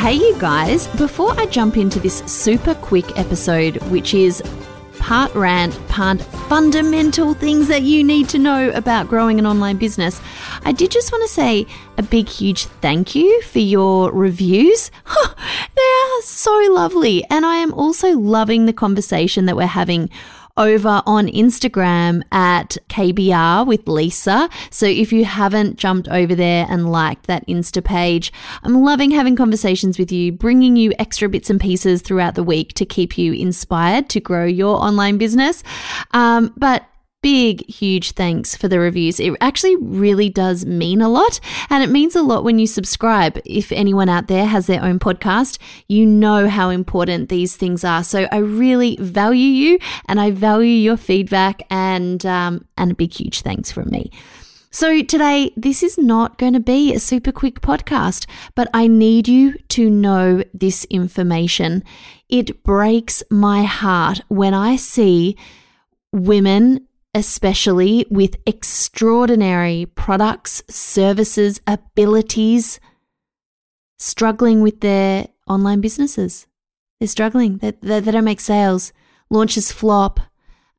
Hey, you guys, before I jump into this super quick episode, which is part rant, part fundamental things that you need to know about growing an online business, I did just want to say a big, huge thank you for your reviews. they are so lovely. And I am also loving the conversation that we're having over on Instagram at KBR with Lisa. So if you haven't jumped over there and liked that Insta page, I'm loving having conversations with you, bringing you extra bits and pieces throughout the week to keep you inspired to grow your online business. Um, but big, huge thanks for the reviews. It actually really does mean a lot. And it means a lot when you subscribe. If anyone out there has their own podcast, you know how important these things are. So I really value you and I value your feedback and, um, and a big, huge thanks from me. So, today, this is not going to be a super quick podcast, but I need you to know this information. It breaks my heart when I see women especially with extraordinary products, services, abilities, struggling with their online businesses. They're struggling. They, they, they don't make sales. Launches flop.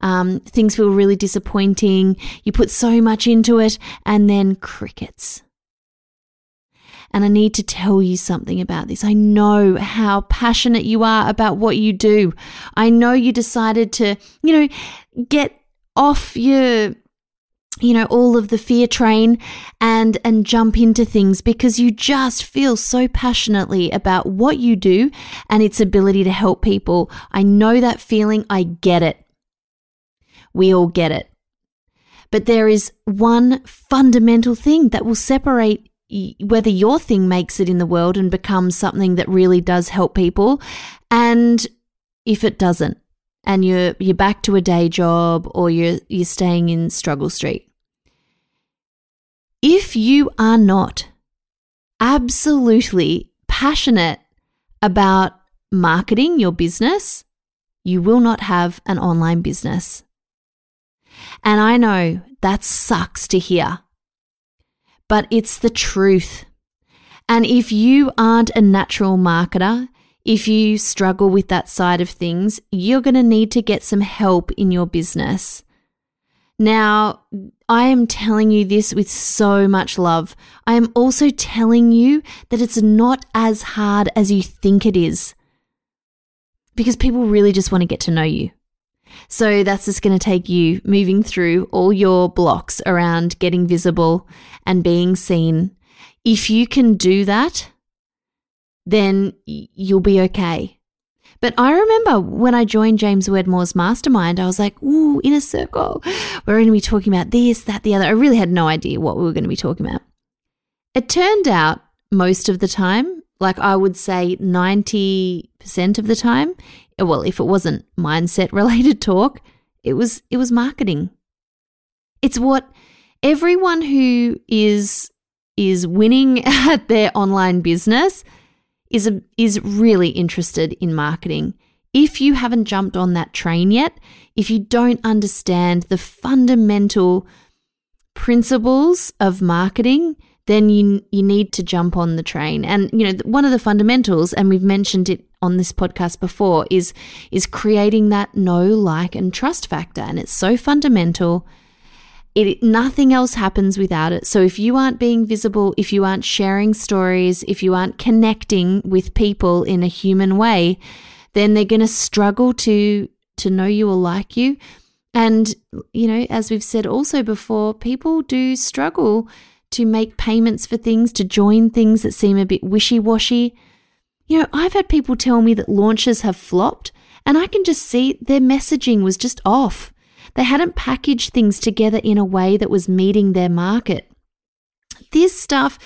Um, things feel really disappointing. You put so much into it and then crickets. And I need to tell you something about this. I know how passionate you are about what you do. I know you decided to, you know, get off your you know all of the fear train and and jump into things because you just feel so passionately about what you do and its ability to help people. I know that feeling. I get it. We all get it. But there is one fundamental thing that will separate whether your thing makes it in the world and becomes something that really does help people and if it doesn't and you're you're back to a day job or you're you're staying in struggle street. If you are not absolutely passionate about marketing your business you will not have an online business. And i know that sucks to hear but it's the truth. And if you aren't a natural marketer if you struggle with that side of things, you're going to need to get some help in your business. Now, I am telling you this with so much love. I am also telling you that it's not as hard as you think it is because people really just want to get to know you. So that's just going to take you moving through all your blocks around getting visible and being seen. If you can do that, then you'll be okay. But I remember when I joined James Wedmore's mastermind, I was like, ooh, inner circle. We're going to be talking about this, that, the other. I really had no idea what we were going to be talking about. It turned out most of the time, like I would say 90% of the time, eh, well, if it wasn't mindset related talk, it was it was marketing. It's what everyone who is is winning at their online business is, a, is really interested in marketing. If you haven't jumped on that train yet, if you don't understand the fundamental principles of marketing, then you you need to jump on the train. And you know, one of the fundamentals and we've mentioned it on this podcast before is is creating that know, like and trust factor and it's so fundamental it, nothing else happens without it. So if you aren't being visible, if you aren't sharing stories, if you aren't connecting with people in a human way, then they're going to struggle to to know you or like you. And you know, as we've said also before, people do struggle to make payments for things, to join things that seem a bit wishy-washy. You know, I've had people tell me that launches have flopped, and I can just see their messaging was just off. They hadn't packaged things together in a way that was meeting their market. This stuff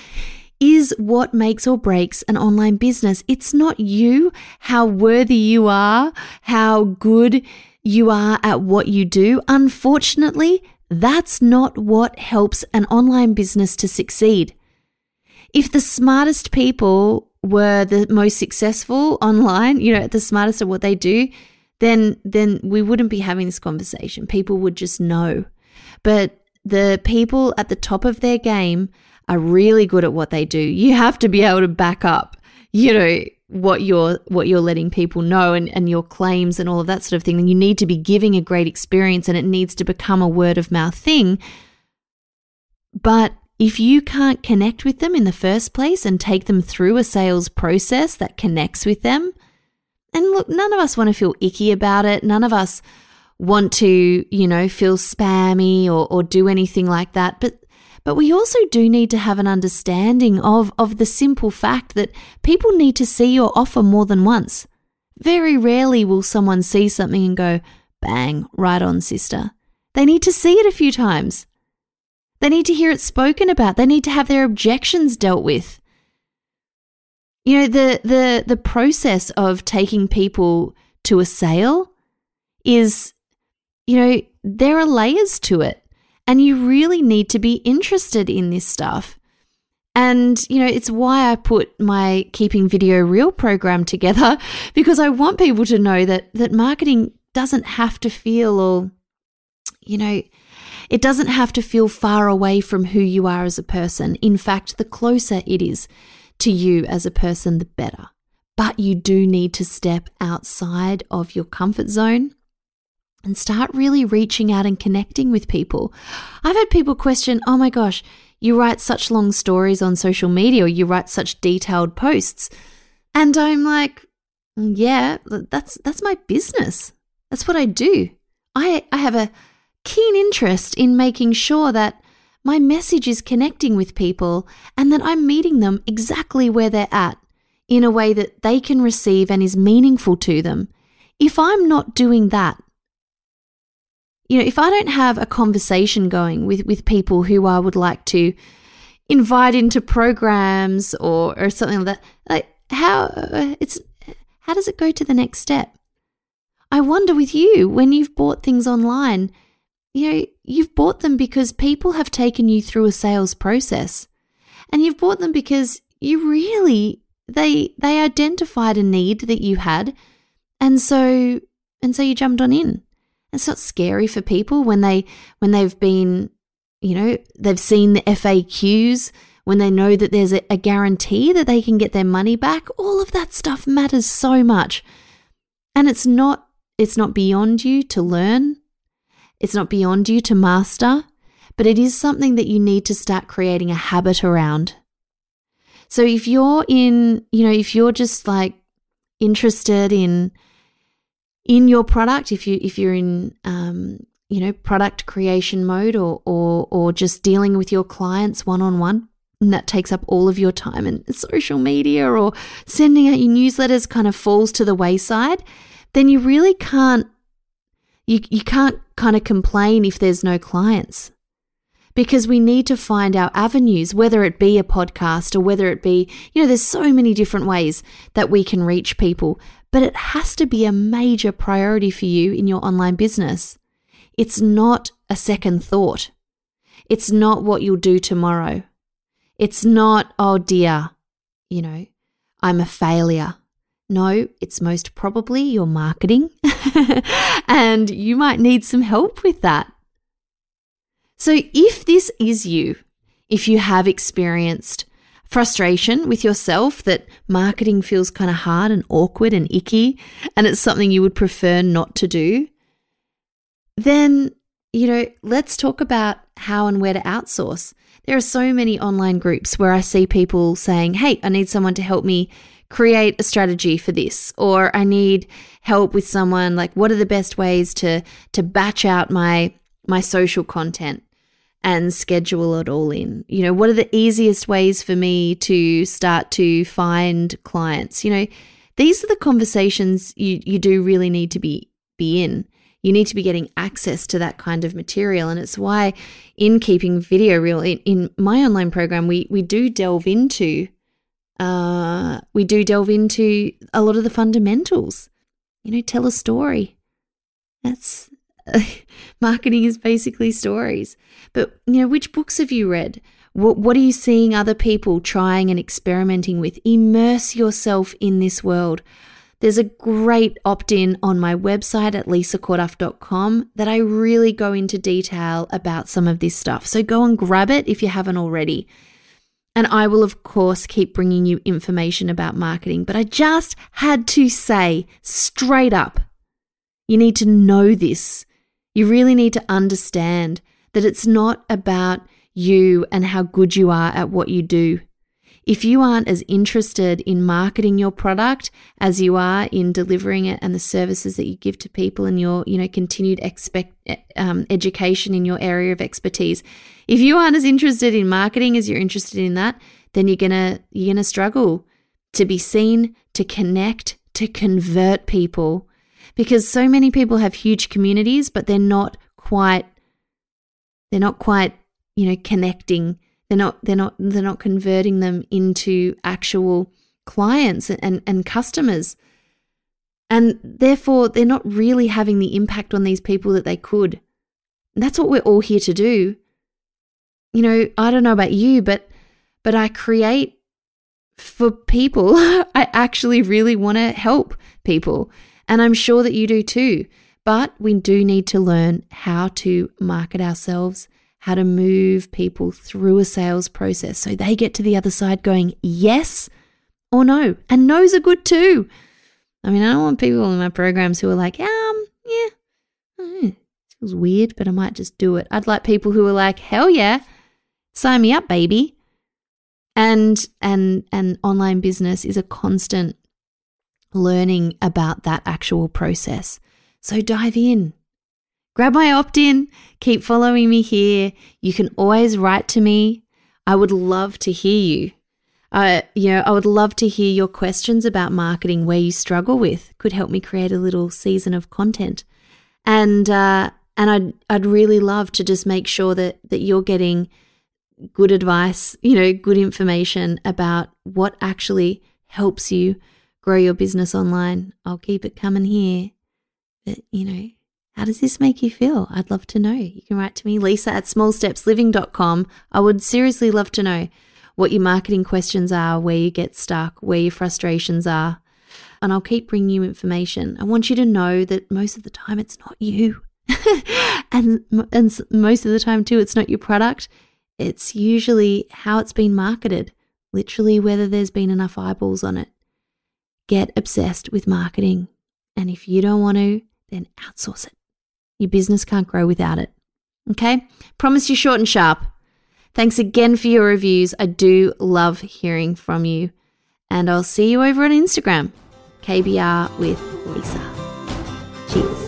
is what makes or breaks an online business. It's not you, how worthy you are, how good you are at what you do. Unfortunately, that's not what helps an online business to succeed. If the smartest people were the most successful online, you know, the smartest at what they do, then then we wouldn't be having this conversation. People would just know. But the people at the top of their game are really good at what they do. You have to be able to back up, you know, what you're what you're letting people know and, and your claims and all of that sort of thing. And you need to be giving a great experience and it needs to become a word of mouth thing. But if you can't connect with them in the first place and take them through a sales process that connects with them, and look, none of us want to feel icky about it. None of us want to, you know, feel spammy or, or do anything like that. But but we also do need to have an understanding of, of the simple fact that people need to see your offer more than once. Very rarely will someone see something and go, bang, right on, sister. They need to see it a few times. They need to hear it spoken about. They need to have their objections dealt with. You know, the the the process of taking people to a sale is you know, there are layers to it. And you really need to be interested in this stuff. And, you know, it's why I put my Keeping Video Real program together because I want people to know that, that marketing doesn't have to feel or, you know, it doesn't have to feel far away from who you are as a person. In fact, the closer it is to you as a person, the better. But you do need to step outside of your comfort zone and start really reaching out and connecting with people. I've had people question, oh my gosh, you write such long stories on social media or you write such detailed posts. And I'm like, mm, yeah, that's that's my business. That's what I do. I, I have a keen interest in making sure that my message is connecting with people and that I'm meeting them exactly where they're at in a way that they can receive and is meaningful to them. If I'm not doing that, you know, if I don't have a conversation going with, with people who I would like to invite into programs or, or something like that, like how uh, it's how does it go to the next step? I wonder with you when you've bought things online, you know, you've bought them because people have taken you through a sales process. And you've bought them because you really they they identified a need that you had and so and so you jumped on in. It's not scary for people when they when they've been, you know, they've seen the FAQs, when they know that there's a, a guarantee that they can get their money back. All of that stuff matters so much. And it's not it's not beyond you to learn. It's not beyond you to master, but it is something that you need to start creating a habit around. So if you're in, you know, if you're just like interested in in your product if you if you're in um, you know product creation mode or or or just dealing with your clients one on one and that takes up all of your time and social media or sending out your newsletters kind of falls to the wayside then you really can't you, you can't kind of complain if there's no clients because we need to find our avenues whether it be a podcast or whether it be you know there's so many different ways that we can reach people but it has to be a major priority for you in your online business. It's not a second thought. It's not what you'll do tomorrow. It's not, oh dear, you know, I'm a failure. No, it's most probably your marketing, and you might need some help with that. So, if this is you, if you have experienced frustration with yourself that marketing feels kind of hard and awkward and icky and it's something you would prefer not to do, then, you know, let's talk about how and where to outsource. There are so many online groups where I see people saying, Hey, I need someone to help me create a strategy for this or I need help with someone like what are the best ways to to batch out my my social content and schedule it all in. You know, what are the easiest ways for me to start to find clients? You know, these are the conversations you, you do really need to be be in. You need to be getting access to that kind of material. And it's why in keeping video real, in, in my online program, we, we do delve into uh, we do delve into a lot of the fundamentals. You know, tell a story. That's marketing is basically stories. But you know, which books have you read? What, what are you seeing other people trying and experimenting with? Immerse yourself in this world. There's a great opt in on my website at lisacorduff.com that I really go into detail about some of this stuff. So go and grab it if you haven't already. And I will, of course, keep bringing you information about marketing. But I just had to say straight up you need to know this. You really need to understand that it's not about you and how good you are at what you do. If you aren't as interested in marketing your product as you are in delivering it and the services that you give to people and your, you know, continued expect, um, education in your area of expertise, if you aren't as interested in marketing as you're interested in that, then you're gonna you're gonna struggle to be seen, to connect, to convert people, because so many people have huge communities, but they're not quite they're not quite you know connecting they're not they're not they're not converting them into actual clients and, and customers. And therefore they're not really having the impact on these people that they could. And that's what we're all here to do. You know, I don't know about you, but but I create for people. I actually really want to help people. And I'm sure that you do too. But we do need to learn how to market ourselves how to move people through a sales process so they get to the other side going yes or no. And no's are good too. I mean, I don't want people in my programs who are like, um, yeah, it feels weird, but I might just do it. I'd like people who are like, hell yeah, sign me up, baby. And and and online business is a constant learning about that actual process. So dive in, grab my opt in, keep following me here. You can always write to me. I would love to hear you. Uh, you know, I would love to hear your questions about marketing where you struggle with. Could help me create a little season of content, and uh, and I'd I'd really love to just make sure that that you're getting good advice, you know, good information about what actually helps you grow your business online. I'll keep it coming here, but you know, how does this make you feel? I'd love to know. You can write to me, lisa at smallstepsliving.com. I would seriously love to know what your marketing questions are, where you get stuck, where your frustrations are. And I'll keep bringing you information. I want you to know that most of the time it's not you. and, and most of the time, too, it's not your product. It's usually how it's been marketed, literally, whether there's been enough eyeballs on it. Get obsessed with marketing. And if you don't want to, then outsource it. Your business can't grow without it. Okay? Promise you short and sharp. Thanks again for your reviews. I do love hearing from you. And I'll see you over on Instagram. KBR with Lisa. Cheers.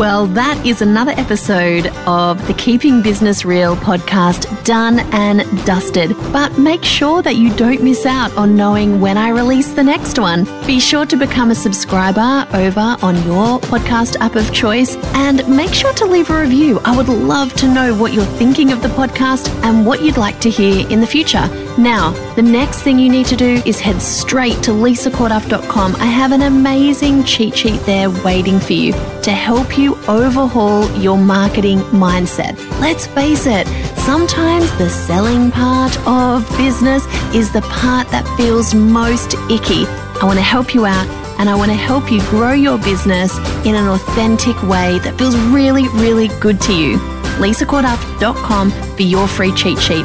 Well, that is another episode of the Keeping Business Real podcast done and dusted. But make sure that you don't miss out on knowing when I release the next one. Be sure to become a subscriber over on your podcast app of choice and make sure to leave a review. I would love to know what you're thinking of the podcast and what you'd like to hear in the future. Now, the next thing you need to do is head straight to lisacorduff.com. I have an amazing cheat sheet there waiting for you to help you overhaul your marketing mindset. Let's face it, sometimes the selling part of business is the part that feels most icky. I want to help you out and I want to help you grow your business in an authentic way that feels really, really good to you. lisacorduff.com for your free cheat sheet